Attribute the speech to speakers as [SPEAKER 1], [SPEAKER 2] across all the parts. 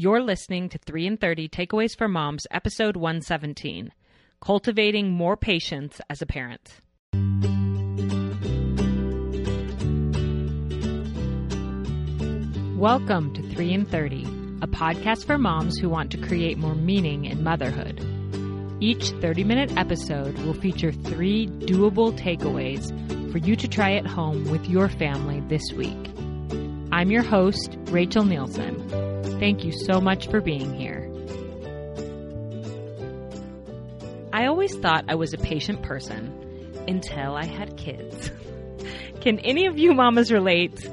[SPEAKER 1] You're listening to 3 and 30 Takeaways for Moms, episode 117 Cultivating More Patience as a Parent. Welcome to 3 and 30, a podcast for moms who want to create more meaning in motherhood. Each 30 minute episode will feature three doable takeaways for you to try at home with your family this week. I'm your host, Rachel Nielsen. Thank you so much for being here. I always thought I was a patient person until I had kids. Can any of you mamas relate?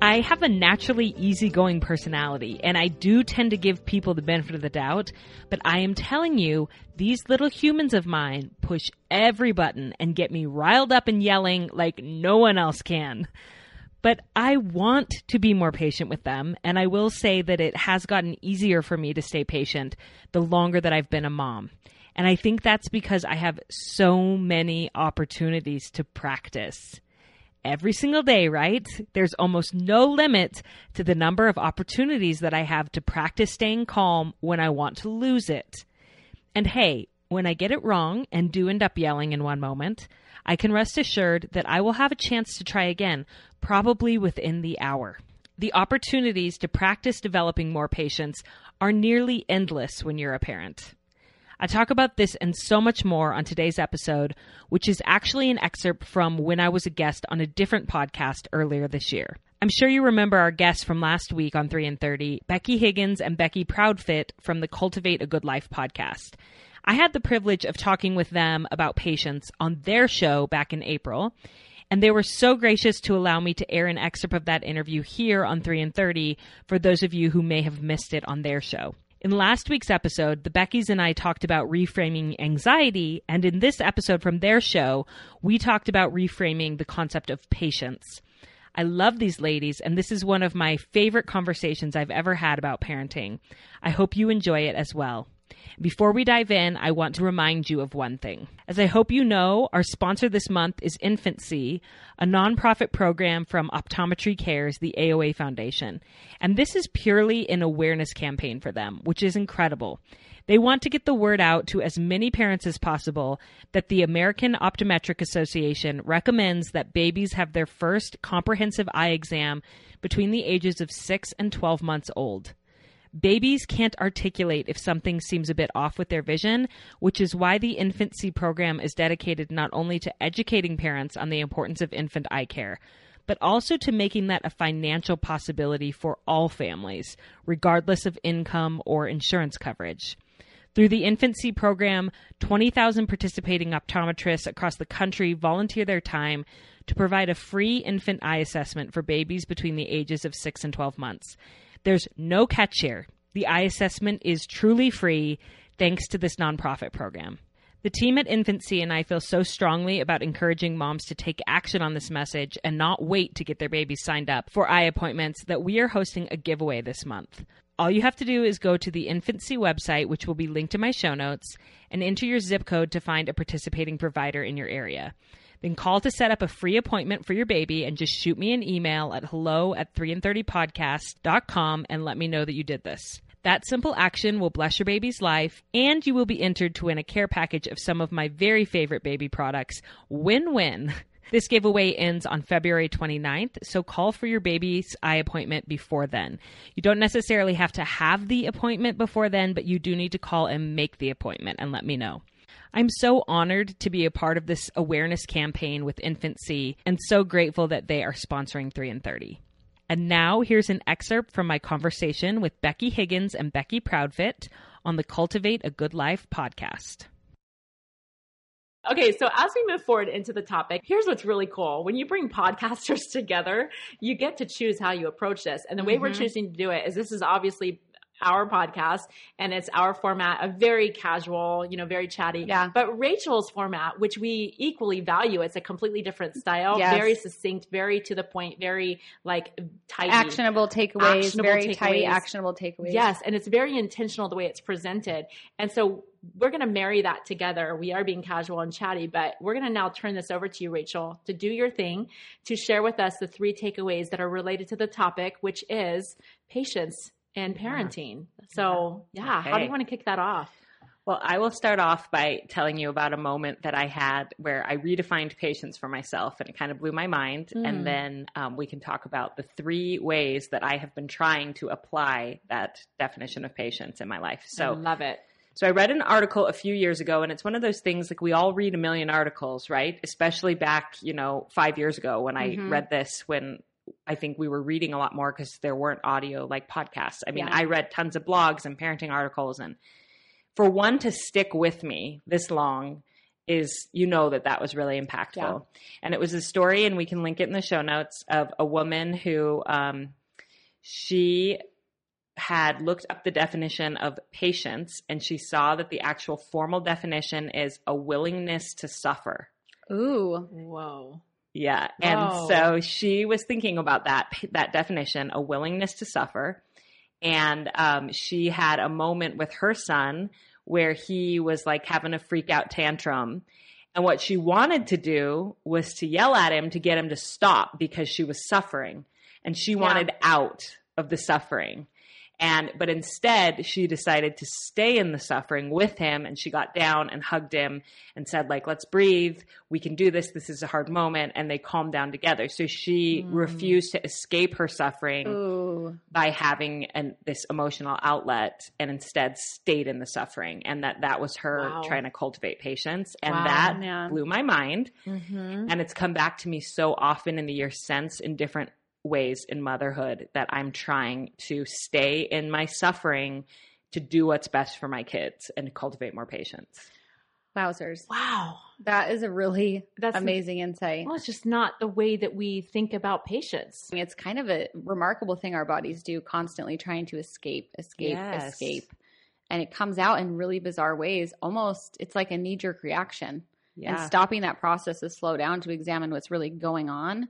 [SPEAKER 1] I have a naturally easygoing personality, and I do tend to give people the benefit of the doubt, but I am telling you, these little humans of mine push every button and get me riled up and yelling like no one else can. But I want to be more patient with them, and I will say that it has gotten easier for me to stay patient the longer that I've been a mom. And I think that's because I have so many opportunities to practice every single day, right? There's almost no limit to the number of opportunities that I have to practice staying calm when I want to lose it. And hey, when I get it wrong and do end up yelling in one moment, I can rest assured that I will have a chance to try again, probably within the hour. The opportunities to practice developing more patience are nearly endless when you're a parent. I talk about this and so much more on today's episode, which is actually an excerpt from when I was a guest on a different podcast earlier this year. I'm sure you remember our guests from last week on 3 and 30, Becky Higgins and Becky Proudfit from the Cultivate a Good Life podcast. I had the privilege of talking with them about patience on their show back in April, and they were so gracious to allow me to air an excerpt of that interview here on 3 and 30 for those of you who may have missed it on their show. In last week's episode, the Beckys and I talked about reframing anxiety, and in this episode from their show, we talked about reframing the concept of patience. I love these ladies, and this is one of my favorite conversations I've ever had about parenting. I hope you enjoy it as well. Before we dive in, I want to remind you of one thing. As I hope you know, our sponsor this month is InfantSEE, a nonprofit program from Optometry Cares, the AOA Foundation. And this is purely an awareness campaign for them, which is incredible. They want to get the word out to as many parents as possible that the American Optometric Association recommends that babies have their first comprehensive eye exam between the ages of 6 and 12 months old. Babies can't articulate if something seems a bit off with their vision, which is why the InfantSEE program is dedicated not only to educating parents on the importance of infant eye care, but also to making that a financial possibility for all families, regardless of income or insurance coverage. Through the InfantSEE program, 20,000 participating optometrists across the country volunteer their time to provide a free infant eye assessment for babies between the ages of 6 and 12 months. There's no catch here. The eye assessment is truly free thanks to this nonprofit program. The team at InfantSEE and I feel so strongly about encouraging moms to take action on this message and not wait to get their babies signed up for eye appointments that we are hosting a giveaway this month. All you have to do is go to the InfantSEE website, which will be linked in my show notes, and enter your zip code to find a participating provider in your area. Then call to set up a free appointment for your baby and just shoot me an email at hello at 3and30podcast.com and let me know that you did this. That simple action will bless your baby's life, and you will be entered to win a care package of some of my very favorite baby products. Win win. This giveaway ends on February 29th, so call for your baby's eye appointment before then. You don't necessarily have to have the appointment before then, but you do need to call and make the appointment and let me know. I'm so honored to be a part of this awareness campaign with InfantSEE and so grateful that they are sponsoring 3 and 30. And now here's an excerpt from my conversation with Becky Higgins and Becky Proudfit on the Cultivate a Good Life podcast.
[SPEAKER 2] Okay, so as we move forward into the topic, here's what's really cool. When you bring podcasters together, you get to choose how you approach this. And the way mm-hmm. we're choosing to do it is this is obviously our podcast and it's our format, a very casual, you know, very chatty.
[SPEAKER 3] Yeah.
[SPEAKER 2] But Rachel's format, which we equally value, it's a completely different style,
[SPEAKER 3] Yes.
[SPEAKER 2] very succinct, very to the point, very like tidy.
[SPEAKER 3] Actionable takeaways,
[SPEAKER 2] Actionable
[SPEAKER 3] very tight,
[SPEAKER 2] takeaways.
[SPEAKER 3] actionable takeaways.
[SPEAKER 2] Yes, and it's very intentional the way it's presented. And so we're going to marry that together. We are being casual and chatty, but we're going to now turn this over to you, Rachel, to do your thing, to share with us the three takeaways that are related to the topic, which is patience and parenting. So, yeah, how do you want to kick that off?
[SPEAKER 1] Well, I will start off by telling you about a moment that I had where I redefined patience for myself and it kind of blew my mind.
[SPEAKER 2] Mm.
[SPEAKER 1] And then um, we can talk about the three ways that I have been trying to apply that definition of patience in my life.
[SPEAKER 2] I
[SPEAKER 1] So,
[SPEAKER 2] love it.
[SPEAKER 1] so I read an article a few years ago, and it's one of those things like we all read a million articles, right? Especially back, you know, five years ago when I
[SPEAKER 3] Mhm.
[SPEAKER 1] read this, when I think we were reading a lot more because there weren't audio like podcasts. I mean,
[SPEAKER 3] Yeah.
[SPEAKER 1] I read tons of blogs and parenting articles, and for one to stick with me this long is you know that that was really impactful
[SPEAKER 3] Yeah.
[SPEAKER 1] and it was a story and we can link it in the show notes of a woman who um, she had looked up the definition of patience and she saw that the actual formal definition is a willingness to suffer
[SPEAKER 3] Ooh.
[SPEAKER 2] Whoa.
[SPEAKER 1] Yeah. And so she was thinking about that that definition, a willingness to suffer. And um, she had a moment with her son where he was like having a freak out tantrum. And what she wanted to do was to yell at him to get him to stop because she was suffering and she wanted out of the suffering. And but instead she decided to stay in the suffering with him and she got down and hugged him and said like let's breathe we can do this this is a hard moment and they calmed down together so she refused to escape her suffering
[SPEAKER 3] Ooh.
[SPEAKER 1] by having an, this emotional outlet and instead stayed in the suffering and that that was her
[SPEAKER 2] Wow.
[SPEAKER 1] trying to cultivate patience and
[SPEAKER 2] Wow.
[SPEAKER 1] that
[SPEAKER 3] Yeah.
[SPEAKER 1] blew my mind
[SPEAKER 2] Mm-hmm.
[SPEAKER 1] and it's come back to me so often in the years since in different ways in motherhood that I'm trying to stay in my suffering to do what's best for my kids and to cultivate more patience.
[SPEAKER 3] Wowzers.
[SPEAKER 2] Wow.
[SPEAKER 3] That is a really
[SPEAKER 2] That's
[SPEAKER 3] amazing insight.
[SPEAKER 2] Well, it's just not the way that we think about patience.
[SPEAKER 3] It's kind of a remarkable thing our bodies do, constantly trying to escape, escape,
[SPEAKER 1] Yes.
[SPEAKER 3] escape. And it comes out in really bizarre ways. Almost, it's like a knee jerk reaction. And stopping that process to slow down to examine what's really going on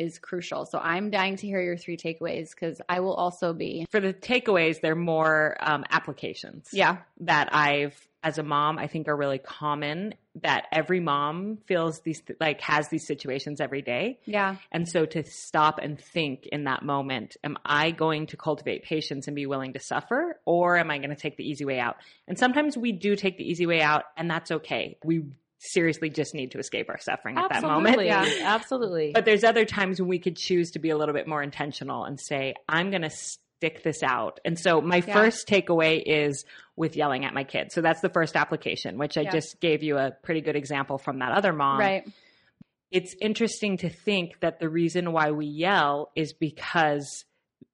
[SPEAKER 3] is crucial. So I'm dying to hear your three takeaways because I will also be.
[SPEAKER 1] For the takeaways, they're more um, applications.
[SPEAKER 3] Yeah.
[SPEAKER 1] that I've as a mom I think are really common that every mom feels these like has these situations every day
[SPEAKER 3] Yeah.
[SPEAKER 1] and so to stop and think in that moment am I going to cultivate patience and be willing to suffer or am I going to take the easy way out and sometimes we do take the easy way out and that's okay we seriously just need to escape our suffering at that moment
[SPEAKER 2] Absolutely.
[SPEAKER 3] Yeah.
[SPEAKER 2] Absolutely.
[SPEAKER 1] but there's other times when we could choose to be a little bit more intentional and say, I'm going to stick this out. And so my
[SPEAKER 3] Yeah.
[SPEAKER 1] first takeaway is with yelling at my kids. So that's the first application, which I
[SPEAKER 3] Yeah.
[SPEAKER 1] just gave you a pretty good example from that other mom.
[SPEAKER 3] right.
[SPEAKER 1] It's interesting to think that the reason why we yell is because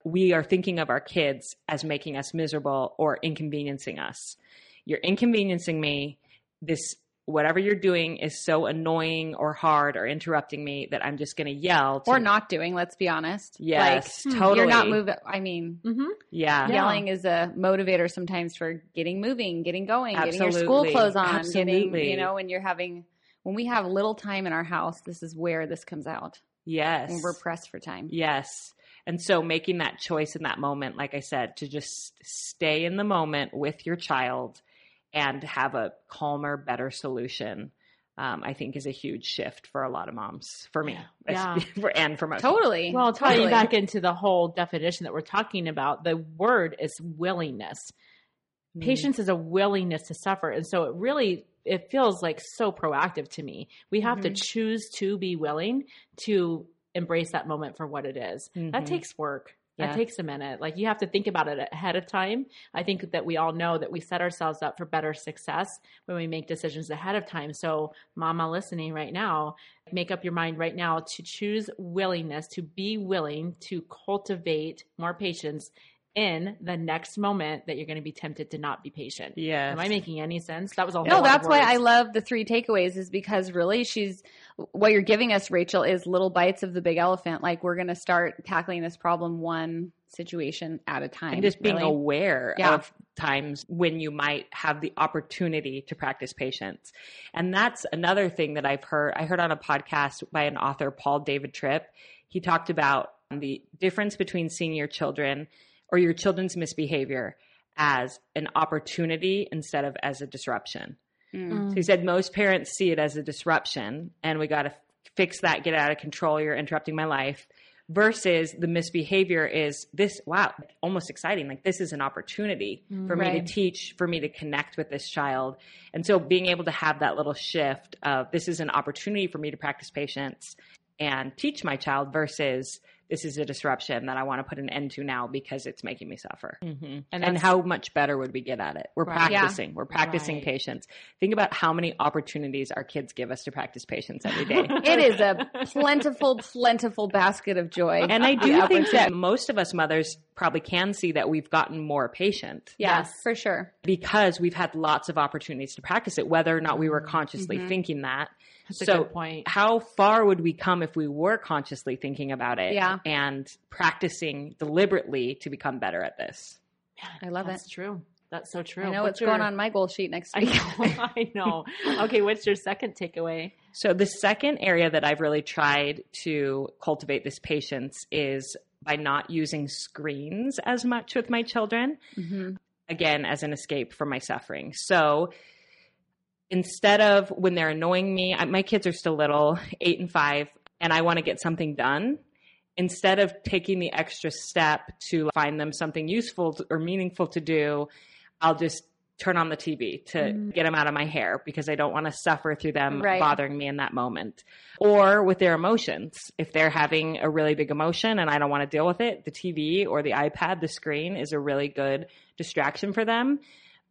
[SPEAKER 1] we are thinking of our kids as making us miserable or inconveniencing us. You're inconveniencing me. This whatever you're doing is so annoying or hard or interrupting me that I'm just going to yell to
[SPEAKER 3] Or not doing, let's be honest.
[SPEAKER 1] Yes,
[SPEAKER 3] like,
[SPEAKER 1] totally.
[SPEAKER 3] You're not moving. I mean,
[SPEAKER 2] mm-hmm.
[SPEAKER 1] Yeah.
[SPEAKER 2] Yeah.
[SPEAKER 3] yelling is a motivator sometimes for getting moving, getting going, getting your school clothes on, getting,
[SPEAKER 1] Absolutely.
[SPEAKER 3] you know, when you're having, when we have little time in our house, this is where this comes out.
[SPEAKER 1] Yes.
[SPEAKER 3] When we're pressed for time.
[SPEAKER 1] yes. And so making that choice in that moment, like I said, to just stay in the moment with your child and have a calmer, better solution, um, I think is a huge shift for a lot of moms, for me,
[SPEAKER 2] Yeah.
[SPEAKER 1] and for most.
[SPEAKER 3] Totally.
[SPEAKER 2] Well, tying
[SPEAKER 3] totally.
[SPEAKER 2] back into the whole definition that we're talking about, the word is willingness.
[SPEAKER 1] Mm.
[SPEAKER 2] Patience is a willingness to suffer. And so it really it feels like so proactive to me. We have to
[SPEAKER 3] Mhm.
[SPEAKER 2] choose to be willing to embrace that moment for what it is.
[SPEAKER 1] Mhm.
[SPEAKER 2] That takes work. That takes a minute. Like you have to think about it ahead of time. I think that we all know that we set ourselves up for better success when we make decisions ahead of time. So, mama listening right now, make up your mind right now to choose willingness, to be willing to cultivate more patience in the next moment that you're going to be tempted to not be patient.
[SPEAKER 1] Yeah.
[SPEAKER 2] Am I making any sense? That was a whole
[SPEAKER 3] No, that's why. I love the three takeaways is because really she's what you're giving us, Rachel, is little bites of the big elephant. Like we're gonna start tackling this problem one situation at a time.
[SPEAKER 1] And just being
[SPEAKER 3] really.
[SPEAKER 1] aware
[SPEAKER 3] Yeah.
[SPEAKER 1] of times when you might have the opportunity to practice patience. And that's another thing that I've heard. I heard on a podcast by an author, Paul David Tripp. He talked about the difference between seeing your children or your children's misbehavior as an opportunity instead of as a disruption.
[SPEAKER 3] Mm.
[SPEAKER 1] So he said most parents see it as a disruption and we got to fix that, get out of control. You're interrupting my life. Versus the misbehavior is this, wow, almost exciting. Like this is an opportunity for me to teach, for me to connect with this child. And so being able to have that little shift of this is an opportunity for me to practice patience and teach my child versus this is a disruption that I want to put an end to now because it's making me suffer.
[SPEAKER 2] And,
[SPEAKER 1] Mm-hmm. And,
[SPEAKER 2] that's-
[SPEAKER 1] how much better would we get at it? We're
[SPEAKER 2] Right.
[SPEAKER 3] Yeah.
[SPEAKER 1] practicing. We're practicing
[SPEAKER 2] Right.
[SPEAKER 1] patience. Think about how many opportunities our kids give us to practice patience every day.
[SPEAKER 3] It is a plentiful, plentiful basket of joy.
[SPEAKER 1] and I do think that most of us mothers probably can see that we've gotten more patient
[SPEAKER 3] yeah,
[SPEAKER 2] Yes.
[SPEAKER 3] for sure.
[SPEAKER 1] because we've had lots of opportunities to practice it, whether or not we were consciously
[SPEAKER 3] Mhm.
[SPEAKER 1] thinking that.
[SPEAKER 2] That's a
[SPEAKER 1] so
[SPEAKER 2] good point.
[SPEAKER 1] how far would we come if we were consciously thinking about it
[SPEAKER 3] Yeah.
[SPEAKER 1] and practicing deliberately to become better at this?
[SPEAKER 3] I love
[SPEAKER 2] That's
[SPEAKER 3] it.
[SPEAKER 2] true. That's so true.
[SPEAKER 3] I know
[SPEAKER 2] What's
[SPEAKER 3] what's going on my goal sheet next
[SPEAKER 2] I
[SPEAKER 3] week.
[SPEAKER 2] know. I know. Okay, what's your second takeaway?
[SPEAKER 1] So the second area that I've really tried to cultivate this patience is by not using screens as much with my children.
[SPEAKER 3] Mhm.
[SPEAKER 1] again as an escape from my suffering. So instead of when they're annoying me, I, my kids are still little, eight and five, and I want to get something done. Instead of taking the extra step to find them something useful to- or meaningful to do, I'll just turn on the TV to mm. get them out of my hair because I don't want to suffer through them
[SPEAKER 3] Right.
[SPEAKER 1] bothering me in that moment. Or with their emotions. If they're having a really big emotion and I don't want to deal with it, the TV or the iPad, the screen is a really good distraction for them.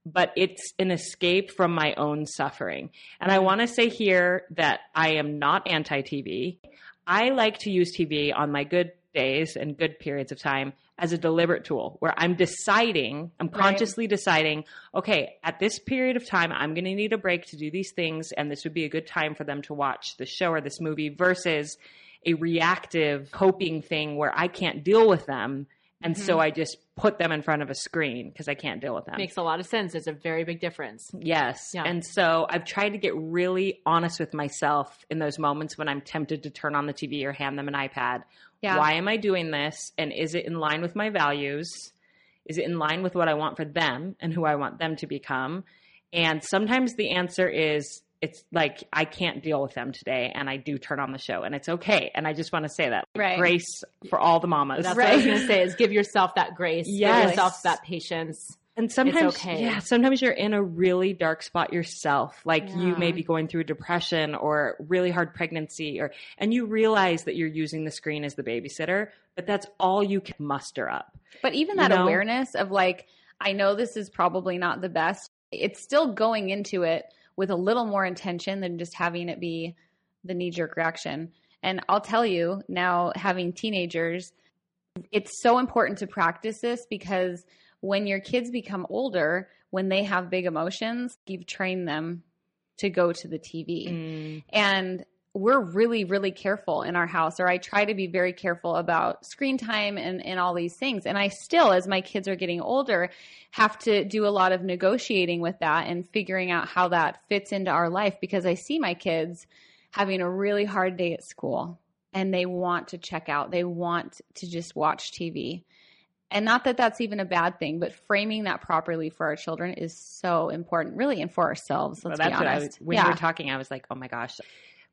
[SPEAKER 1] But it's an escape from my own suffering. And I want to say here that I am not anti TV. I like to use TV on my good days and good periods of time as a deliberate tool where I'm deciding, I'm
[SPEAKER 3] Right.
[SPEAKER 1] consciously deciding, okay, at this period of time, I'm going to need a break to do these things, and this would be a good time for them to watch the show or this movie versus a reactive coping thing where I can't deal with them. And so mm-hmm. I just put them in front of a screen because I can't deal with them.
[SPEAKER 2] Makes a lot of sense. It's a very big difference.
[SPEAKER 1] Yes.
[SPEAKER 2] Yeah.
[SPEAKER 1] And so I've tried to get really honest with myself in those moments when I'm tempted to turn on the TV or hand them an iPad.
[SPEAKER 3] Yeah.
[SPEAKER 1] Why am I doing this? And is it in line with my values? Is it in line with what I want for them and who I want them to become? And sometimes the answer is it's like I can't deal with them today and I do turn on the show and it's okay. And I just want to say that.
[SPEAKER 3] Right.
[SPEAKER 1] Grace for all the mamas.
[SPEAKER 2] That's what I was going to say is give yourself that grace.
[SPEAKER 1] Yes.
[SPEAKER 2] Give yourself that patience.
[SPEAKER 1] And sometimes,
[SPEAKER 2] okay.
[SPEAKER 1] yeah, sometimes you're in a really dark spot yourself. Like you may be going through depression or really hard pregnancy, or and you realize that you're using the screen as the babysitter, but that's all you can muster up.
[SPEAKER 3] But even
[SPEAKER 1] You
[SPEAKER 3] that
[SPEAKER 1] know?
[SPEAKER 3] awareness of like, I know this is probably not the best. It's still going into it with a little more intention than just having it be the knee jerk reaction. And I'll tell you now, having teenagers, it's so important to practice this because when your kids become older, when they have big emotions, you've trained them to go to the TV mm. and we're really really careful in our house or i try to be very careful about screen time and, and all these things. And i still as my kids are getting older have to do a lot of negotiating with that and figuring out how that fits into our life because i see my kids having a really hard day at school and they want to check out. They want to just watch tv and not that that's even a bad thing but framing that properly for our children is so important really and for ourselves let's
[SPEAKER 1] that's
[SPEAKER 3] be
[SPEAKER 1] what I
[SPEAKER 3] honest.
[SPEAKER 1] was when you were talking. I was like, oh my gosh,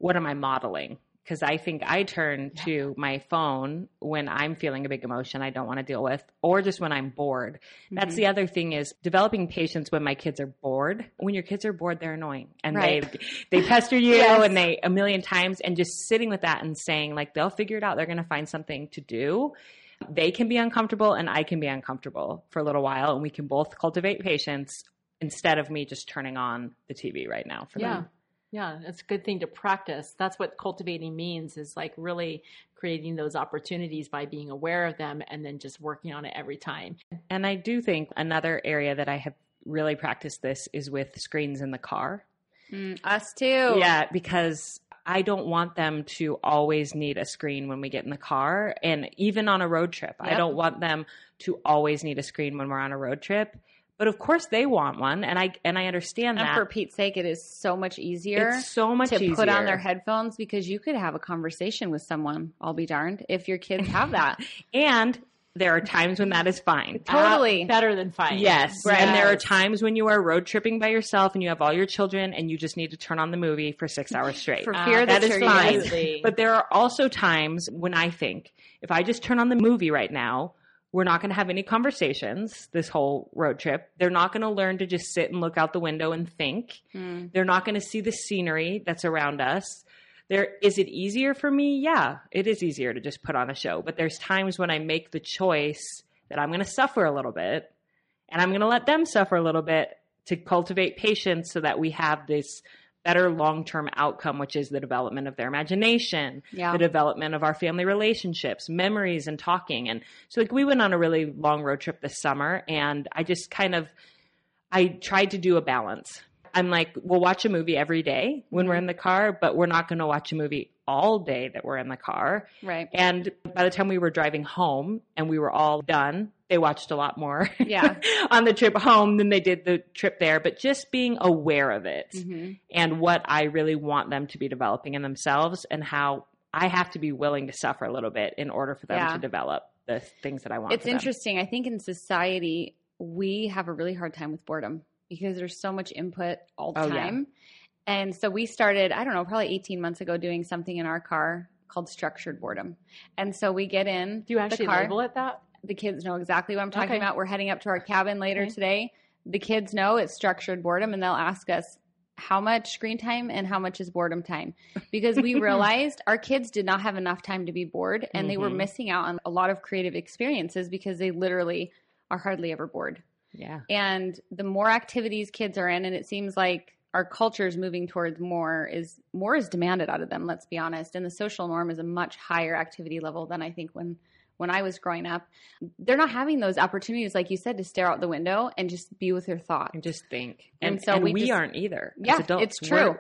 [SPEAKER 1] what am I modeling? Because I think I turn to my phone when I'm feeling a big emotion I don't want to deal with, or just when I'm bored. That's
[SPEAKER 3] Mm-hmm.
[SPEAKER 1] the other thing is developing patience when my kids are bored. When your kids are bored, they're annoying and
[SPEAKER 3] Right.
[SPEAKER 1] they they pester you
[SPEAKER 3] Yes.
[SPEAKER 1] and they a million times and just sitting with that and saying like they'll figure it out. They're going to find something to do. They can be uncomfortable and I can be uncomfortable for a little while, and we can both cultivate patience instead of me just turning on the TV right now for
[SPEAKER 2] Yeah.
[SPEAKER 1] them.
[SPEAKER 2] Yeah, it's a good thing to practice. That's what cultivating means is like really creating those opportunities by being aware of them and then just working on it every time.
[SPEAKER 1] And I do think another area that I have really practiced this is with screens in the car.
[SPEAKER 3] Mm, us too
[SPEAKER 1] Yeah, because I don't want them to always need a screen when we get in the car. And even on a road trip, yep. I don't want them to always need a screen when we're on a road trip. But of course they want one and I and I understand
[SPEAKER 3] and
[SPEAKER 1] that.
[SPEAKER 3] for Pete's sake, it is so much easier
[SPEAKER 1] it's so much
[SPEAKER 3] to
[SPEAKER 1] easier.
[SPEAKER 3] put on their headphones because you could have a conversation with someone, I'll be darned, if your kids have that.
[SPEAKER 1] and there are times when that is fine.
[SPEAKER 3] Totally.
[SPEAKER 2] Uh, better than fine.
[SPEAKER 1] Yes. Right. And there are times when you are road tripping by yourself and you have all your children and you just need to turn on the movie for six hours straight.
[SPEAKER 3] for fear uh, that, that is fine.
[SPEAKER 1] But there are also times when I think if I just turn on the movie right now, we're not going to have any conversations this whole road trip. They're not going to learn to just sit and look out the window and think. Mm. They're not going to see the scenery that's around us there is it easier for me yeah it is easier to just put on a show but there's times when i make the choice that i'm going to suffer a little bit and i'm going to let them suffer a little bit to cultivate patience so that we have this better long-term outcome which is the development of their imagination yeah. the development of our family relationships memories and talking and so like we went on a really long road trip this summer and i just kind of i tried to do a balance I'm like, we'll watch a movie every day when we're mm-hmm. in the car, but we're not going to watch a movie all day that we're in the car.
[SPEAKER 3] Right.
[SPEAKER 1] And by the time we were driving home and we were all done, they watched a lot more
[SPEAKER 3] yeah.
[SPEAKER 1] on the trip home than they did the trip there. But just being aware of it mm-hmm. and what I really want them to be developing in themselves and how I have to be willing to suffer a little bit in order for them yeah. to develop the things that I want.
[SPEAKER 3] It's interesting. I think in society, we have a really hard time with boredom because there's so much input all the oh, time. Yeah. And so we started, I don't know, probably 18 months ago doing something in our car called structured boredom. And so we get in.
[SPEAKER 2] Do you actually
[SPEAKER 3] car,
[SPEAKER 2] label it that?
[SPEAKER 3] The kids know exactly what I'm talking okay. about. We're heading up to our cabin later okay. today. The kids know it's structured boredom and they'll ask us, how much screen time and how much is boredom time because we realized our kids did not have enough time to be bored and mm-hmm. they were mm-hmm. missing out on a lot of creative experiences because they literally are hardly ever bored
[SPEAKER 1] yeah.
[SPEAKER 3] And the more activities kids are in, and it seems like our culture is moving towards more is more is demanded out of them, let's be honest. And the social norm is a much higher activity level than I think when when I was growing up. They're not having those opportunities, like you said, to stare out the window and just be with your thoughts.
[SPEAKER 1] And just think. And, and so and we, we just, aren't either.
[SPEAKER 3] Yeah, it's true.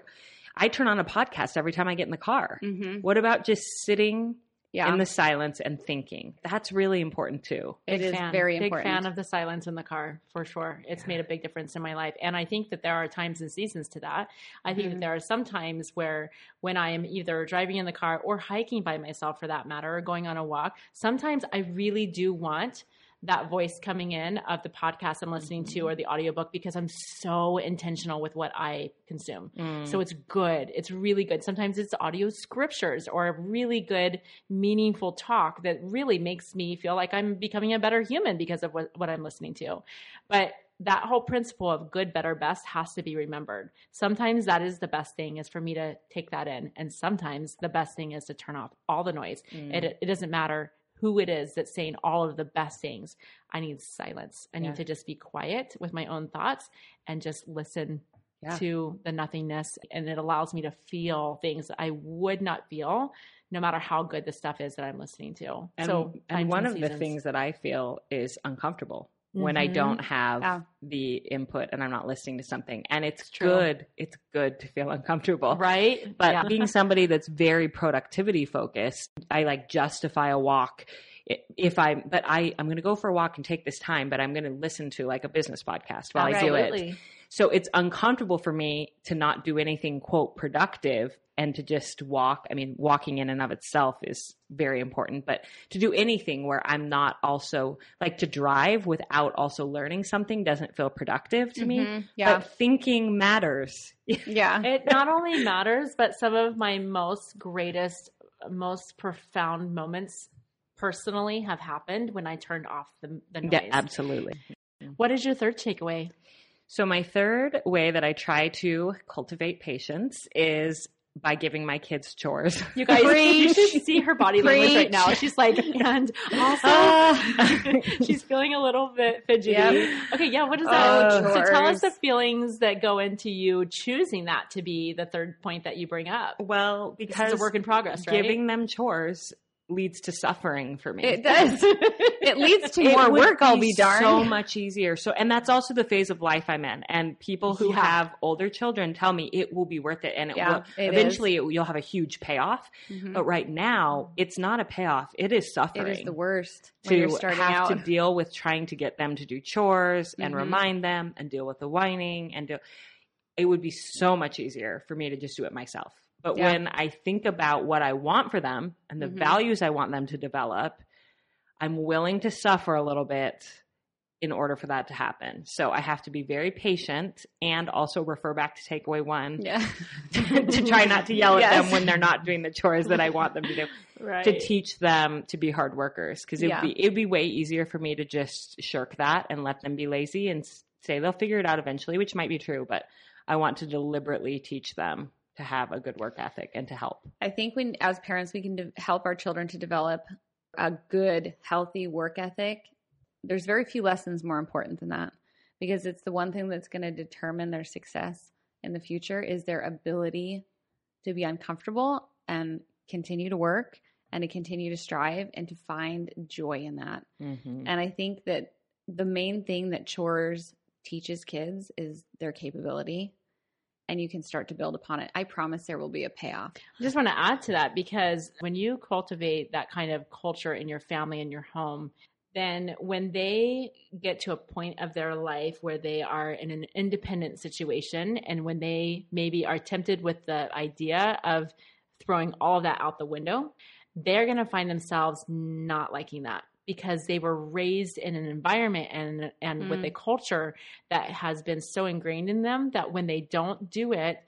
[SPEAKER 1] I turn on a podcast every time I get in the car. Mm-hmm. What about just sitting yeah. in the silence and thinking. That's really important too.
[SPEAKER 3] It big is fan. very
[SPEAKER 2] big
[SPEAKER 3] important.
[SPEAKER 2] Fan of the silence in the car for sure. It's yeah. made a big difference in my life. And I think that there are times and seasons to that. I think mm-hmm. that there are some times where when I am either driving in the car or hiking by myself for that matter, or going on a walk, sometimes I really do want that voice coming in of the podcast I'm listening to or the audiobook because I'm so intentional with what I consume. Mm. So it's good. It's really good. Sometimes it's audio scriptures or a really good, meaningful talk that really makes me feel like I'm becoming a better human because of what, what I'm listening to. But that whole principle of good, better, best has to be remembered. Sometimes that is the best thing is for me to take that in. And sometimes the best thing is to turn off all the noise. Mm. It, it doesn't matter who it is that's saying all of the best things. I need silence. I need yeah. to just be quiet with my own thoughts and just listen yeah. to the nothingness. And it allows me to feel things I would not feel no matter how good the stuff is that I'm listening to.
[SPEAKER 1] And,
[SPEAKER 2] so,
[SPEAKER 1] and one of seasons. the things that I feel is uncomfortable mm-hmm. when I mm-hmm. don't have yeah. the input and I'm not listening to something. And it's, it's good. It's good to feel uncomfortable.
[SPEAKER 2] Right.
[SPEAKER 1] But yeah. being somebody that's very productivity focused, I like justify a walk if I, but I, I'm going to go for a walk and take this time, but I'm going to listen to like a business podcast while Absolutely. I do it. So it's uncomfortable for me to not do anything quote productive and to just walk. I mean, walking in and of itself is very important, but to do anything where I'm not also like to drive without also learning something doesn't feel productive to mm-hmm.
[SPEAKER 3] me. Yeah.
[SPEAKER 1] But thinking matters.
[SPEAKER 3] yeah.
[SPEAKER 2] It not only matters, but some of my most greatest, most profound moments personally have happened when I turned off the, the noise.
[SPEAKER 1] Yeah, absolutely.
[SPEAKER 2] What is your third takeaway?
[SPEAKER 1] So, my third way that I try to cultivate patience is by giving my kids chores.
[SPEAKER 2] You guys, you should see her body language right now. She's like, and also, uh, she's feeling a little bit fidgety. Yep. Okay, yeah. What is that? Uh, so tell us the feelings that go into you choosing that to be the third point that you bring up.
[SPEAKER 1] Well, because
[SPEAKER 2] it's a work in progress, right?
[SPEAKER 1] Giving them chores leads to suffering for me.
[SPEAKER 3] It does. it leads to more work, I'll be darned.
[SPEAKER 1] So much easier. So, and that's also the phase of life I'm in. And people who yeah. have older children tell me it will be worth it. And it yeah, will, it eventually it, you'll have a huge payoff. Mm-hmm. But right now, it's not a payoff. It is suffering.
[SPEAKER 3] It is the worst.
[SPEAKER 1] To have out. to deal with trying to get them to do chores mm-hmm. and remind them and deal with the whining and do, it would be so much easier for me to just do it myself. But yeah. when I think about what I want for them and the mm-hmm. values I want them to develop, I'm willing to suffer a little bit in order for that to happen. So I have to be very patient and also refer back to takeaway one yeah. to, to, try not to yell yes. at them when they're not doing the chores that I want them to do. Right. To teach them to be hard workers because it'd yeah. be it'd be way easier for me to just shirk that and let them be lazy and say they'll figure it out eventually, which might be true, but I want to deliberately teach them to have a good work ethic and to help.
[SPEAKER 3] I think when, as parents, we can de- help our children to develop a good, healthy work ethic. There's very few lessons more important than that because it's the one thing that's going to determine their success in the future is their ability to be uncomfortable and continue to work and to continue to strive and to find joy in that. Mm-hmm. And I think that the main thing that chores teaches kids is their capability and you can start to build upon it. I promise there will be a payoff.
[SPEAKER 2] I just want to add to that because when you cultivate that kind of culture in your family and your home, then when they get to a point of their life where they are in an independent situation and when they maybe are tempted with the idea of throwing all of that out the window, they're going to find themselves not liking that because they were raised in an environment and and mm. with a mm. culture that has been so ingrained in them that when they don't do it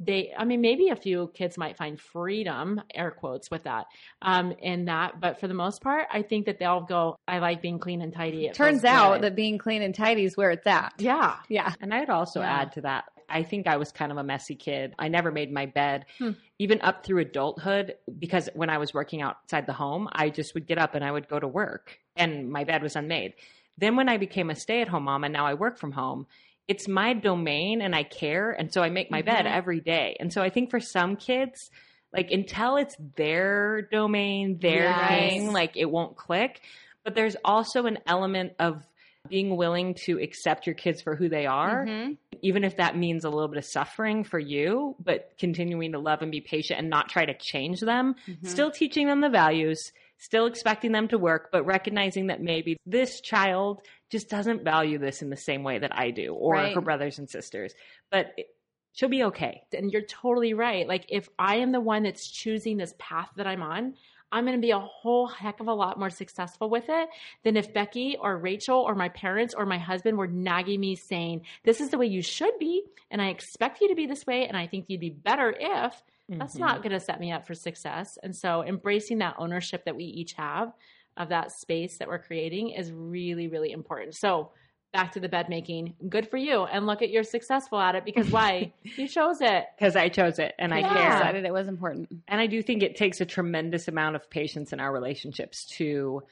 [SPEAKER 2] they i mean maybe a few kids might find freedom air quotes with that um in that but for the most part i think that they'll go i like being clean and tidy
[SPEAKER 3] it turns out that being clean and tidy is where it's at
[SPEAKER 2] yeah
[SPEAKER 3] yeah
[SPEAKER 1] and i'd also yeah. add to that I think I was kind of a messy kid. I never made my bed, hmm. even up through adulthood, because when I was working outside the home, I just would get up and I would go to work and my bed was unmade. Then when I became a stay at home mom and now I work from home, it's my domain and I care. And so I make my mm-hmm. bed every day. And so I think for some kids, like until it's their domain, their yes. thing, like it won't click. But there's also an element of being willing to accept your kids for who they are, mm-hmm. Even if that means a little bit of suffering for you, but continuing to love and be patient and not try to change them, mm-hmm. still teaching them the values, still expecting them to work, but recognizing that maybe this child just doesn't value this in the same way that I do or right. her brothers and sisters. But it, she'll be okay.
[SPEAKER 2] And you're totally right. Like if I am the one that's choosing this path that I'm on, I'm going to be a whole heck of a lot more successful with it than if Becky or Rachel or my parents or my husband were nagging me saying, This is the way you should be. And I expect you to be this way. And I think you'd be better if. Mm-hmm. That's not going to set me up for success. And so embracing that ownership that we each have of that space that we're creating is really, really important. So, back to the bed making. Good for you. And look at you're successful at it because why? you chose it.
[SPEAKER 1] Because I chose it and I
[SPEAKER 3] yeah.
[SPEAKER 1] care.
[SPEAKER 3] decided it was important.
[SPEAKER 1] And I do think it takes a tremendous amount of patience in our relationships to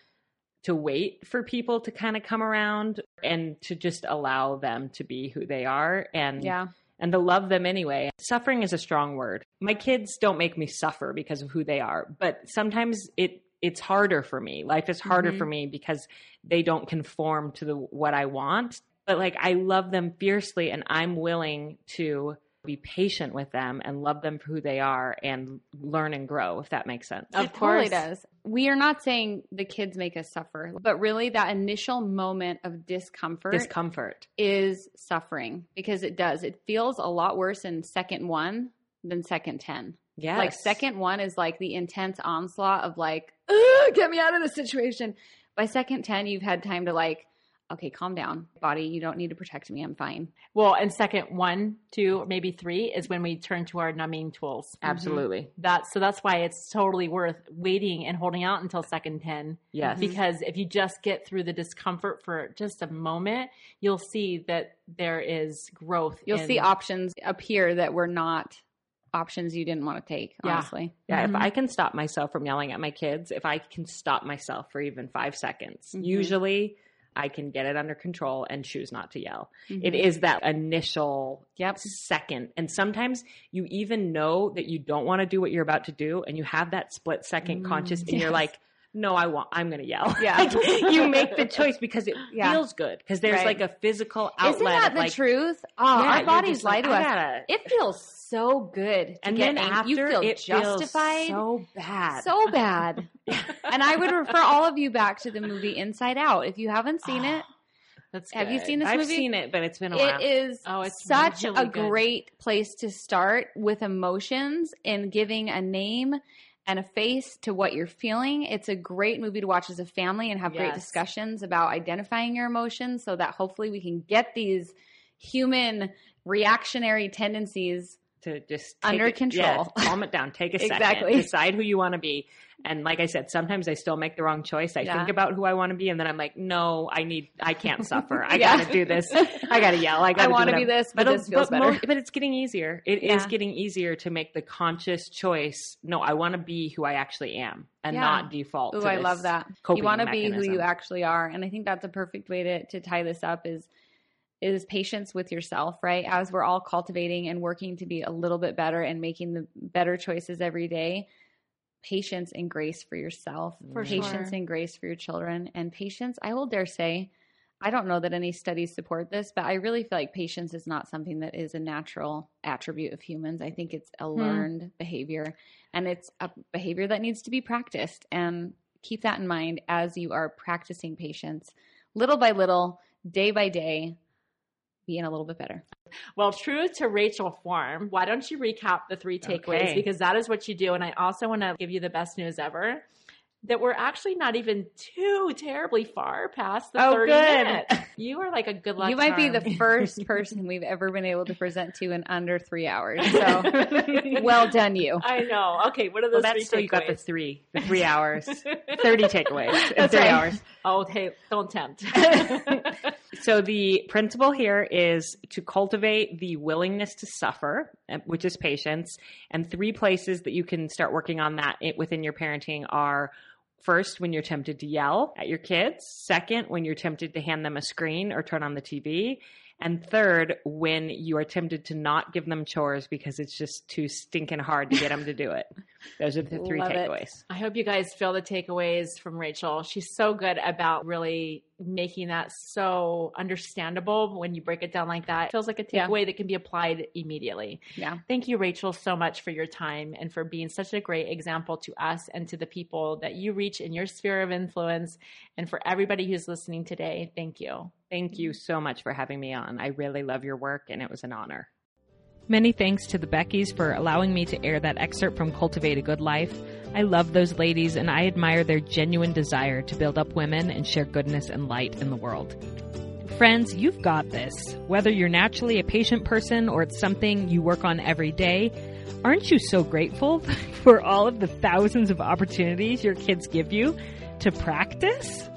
[SPEAKER 1] to wait for people to kind of come around and to just allow them to be who they are and
[SPEAKER 3] yeah
[SPEAKER 1] and to love them anyway. Suffering is a strong word. My kids don't make me suffer because of who they are, but sometimes it it's harder for me. Life is harder mm-hmm. for me because they don't conform to the what I want. But like I love them fiercely and I'm willing to be patient with them and love them for who they are and learn and grow if that makes sense.
[SPEAKER 3] Of course. it course. totally does. We are not saying the kids make us suffer, but really that initial moment of discomfort
[SPEAKER 1] discomfort
[SPEAKER 3] is suffering because it does. It feels a lot worse in second 1 than second 10.
[SPEAKER 1] Yeah.
[SPEAKER 3] Like second one is like the intense onslaught of like, get me out of this situation. By second 10, you've had time to like, okay, calm down, body. You don't need to protect me. I'm fine.
[SPEAKER 2] Well, and second one, two, or maybe three is when we turn to our numbing tools.
[SPEAKER 1] Mm-hmm. Absolutely.
[SPEAKER 2] Mm-hmm. That's so that's why it's totally worth waiting and holding out until second 10.
[SPEAKER 1] Yes.
[SPEAKER 2] Because if you just get through the discomfort for just a moment, you'll see that there is growth.
[SPEAKER 3] You'll in- see options appear that were not options you didn't want to take, honestly.
[SPEAKER 1] Yeah. yeah mm-hmm. If I can stop myself from yelling at my kids, if I can stop myself for even five seconds, mm-hmm. usually I can get it under control and choose not to yell. Mm-hmm. It is that initial
[SPEAKER 3] yep.
[SPEAKER 1] second. And sometimes you even know that you don't want to do what you're about to do and you have that split second mm, conscious and yes. you're like, no, I want, I'm going to yell.
[SPEAKER 3] Yeah.
[SPEAKER 1] like, you make the choice because it yeah. feels good. Because there's right. like a physical outlet.
[SPEAKER 3] Isn't that the
[SPEAKER 1] like,
[SPEAKER 3] truth? Oh, yeah, our bodies lie to us. It feels so good.
[SPEAKER 1] and then after,
[SPEAKER 3] you feel
[SPEAKER 1] it
[SPEAKER 3] justified.
[SPEAKER 1] so bad.
[SPEAKER 3] So bad. and I would refer all of you back to the movie Inside Out. If you haven't seen it,
[SPEAKER 1] That's
[SPEAKER 3] Have you seen this
[SPEAKER 1] I've
[SPEAKER 3] movie?
[SPEAKER 1] I've seen it, but it's been a while.
[SPEAKER 3] It is oh, it's such really a good. great place to start with emotions and giving a name and a face to what you're feeling. It's a great movie to watch as a family and have yes. great discussions about identifying your emotions so that hopefully we can get these human reactionary tendencies
[SPEAKER 1] to just
[SPEAKER 3] under
[SPEAKER 1] it,
[SPEAKER 3] control.
[SPEAKER 1] Yeah, calm it down. Take a second.
[SPEAKER 3] exactly.
[SPEAKER 1] Decide who you want to be. And like I said, sometimes I still make the wrong choice. I yeah. think about who I want to be, and then I'm like, no, I need, I can't suffer. I yeah. got to do this. I got to yell. I got.
[SPEAKER 3] I want to be this, but, but this feels
[SPEAKER 1] but
[SPEAKER 3] better.
[SPEAKER 1] but it's getting easier. It yeah. is getting easier to make the conscious choice. No, I want to be who I actually am, and not default.
[SPEAKER 3] Oh, I love that. You
[SPEAKER 1] want
[SPEAKER 3] to be who you actually are, and I think that's a perfect way to to tie this up. Is is patience with yourself, right? As we're all cultivating and working to be a little bit better and making the better choices every day, patience and grace for yourself,
[SPEAKER 1] for
[SPEAKER 3] patience
[SPEAKER 1] sure.
[SPEAKER 3] and grace for your children, and patience, I will dare say, I don't know that any studies support this, but I really feel like patience is not something that is a natural attribute of humans. I think it's a hmm. learned hmm. behavior and it's a behavior that needs to be practiced. And keep that in mind as you are practicing patience little by little, day by day, being a little bit better.
[SPEAKER 2] Well, true to Rachel form, why don't you recap the three takeaways? Okay. Because that is what you do. And I also want to give you the best news ever that we're actually not even too terribly far past the
[SPEAKER 3] oh,
[SPEAKER 2] 30
[SPEAKER 3] good.
[SPEAKER 2] minutes. You are like a good luck
[SPEAKER 3] You might
[SPEAKER 2] charm.
[SPEAKER 3] be the first person we've ever been able to present to in under three hours. So well done, you.
[SPEAKER 2] I know. Okay, what are those
[SPEAKER 1] well,
[SPEAKER 2] three
[SPEAKER 1] so
[SPEAKER 2] takeaways?
[SPEAKER 1] you got the three, the three hours, 30 takeaways in
[SPEAKER 3] that's
[SPEAKER 1] three
[SPEAKER 3] right.
[SPEAKER 1] hours.
[SPEAKER 2] Oh, hey, don't tempt.
[SPEAKER 1] So the principle here is to cultivate the willingness to suffer, uh, which is patience. And three places that you can start working on that within your parenting are First, when you're tempted to yell at your kids. Second, when you're tempted to hand them a screen or turn on the TV. And third, when you are tempted to not give them chores because it's just too stinking hard to get them to do it. Those are the three
[SPEAKER 3] Love
[SPEAKER 1] takeaways.
[SPEAKER 3] It.
[SPEAKER 2] I hope you guys feel the takeaways from Rachel. She's so good about really making that so understandable when you break it down like that. It feels like a takeaway yeah. that can be applied immediately.
[SPEAKER 3] Yeah.
[SPEAKER 2] Thank you, Rachel, so much for your time and for being such a great example to us and to the people that you reach in your sphere of influence. And for everybody who's listening today, thank you.
[SPEAKER 1] Thank you so much for having me on. I really love your work and it was an honor.
[SPEAKER 4] Many thanks to the Beckys for allowing me to air that excerpt from Cultivate a Good Life. I love those ladies and I admire their genuine desire to build up women and share goodness and light in the world. Friends, you've got this. Whether you're naturally a patient person or it's something you work on every day, aren't you so grateful for all of the thousands of opportunities your kids give you to practice?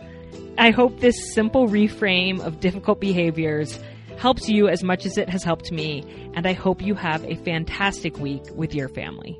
[SPEAKER 4] I hope this simple reframe of difficult behaviors helps you as much as it has helped me, and I hope you have a fantastic week with your family.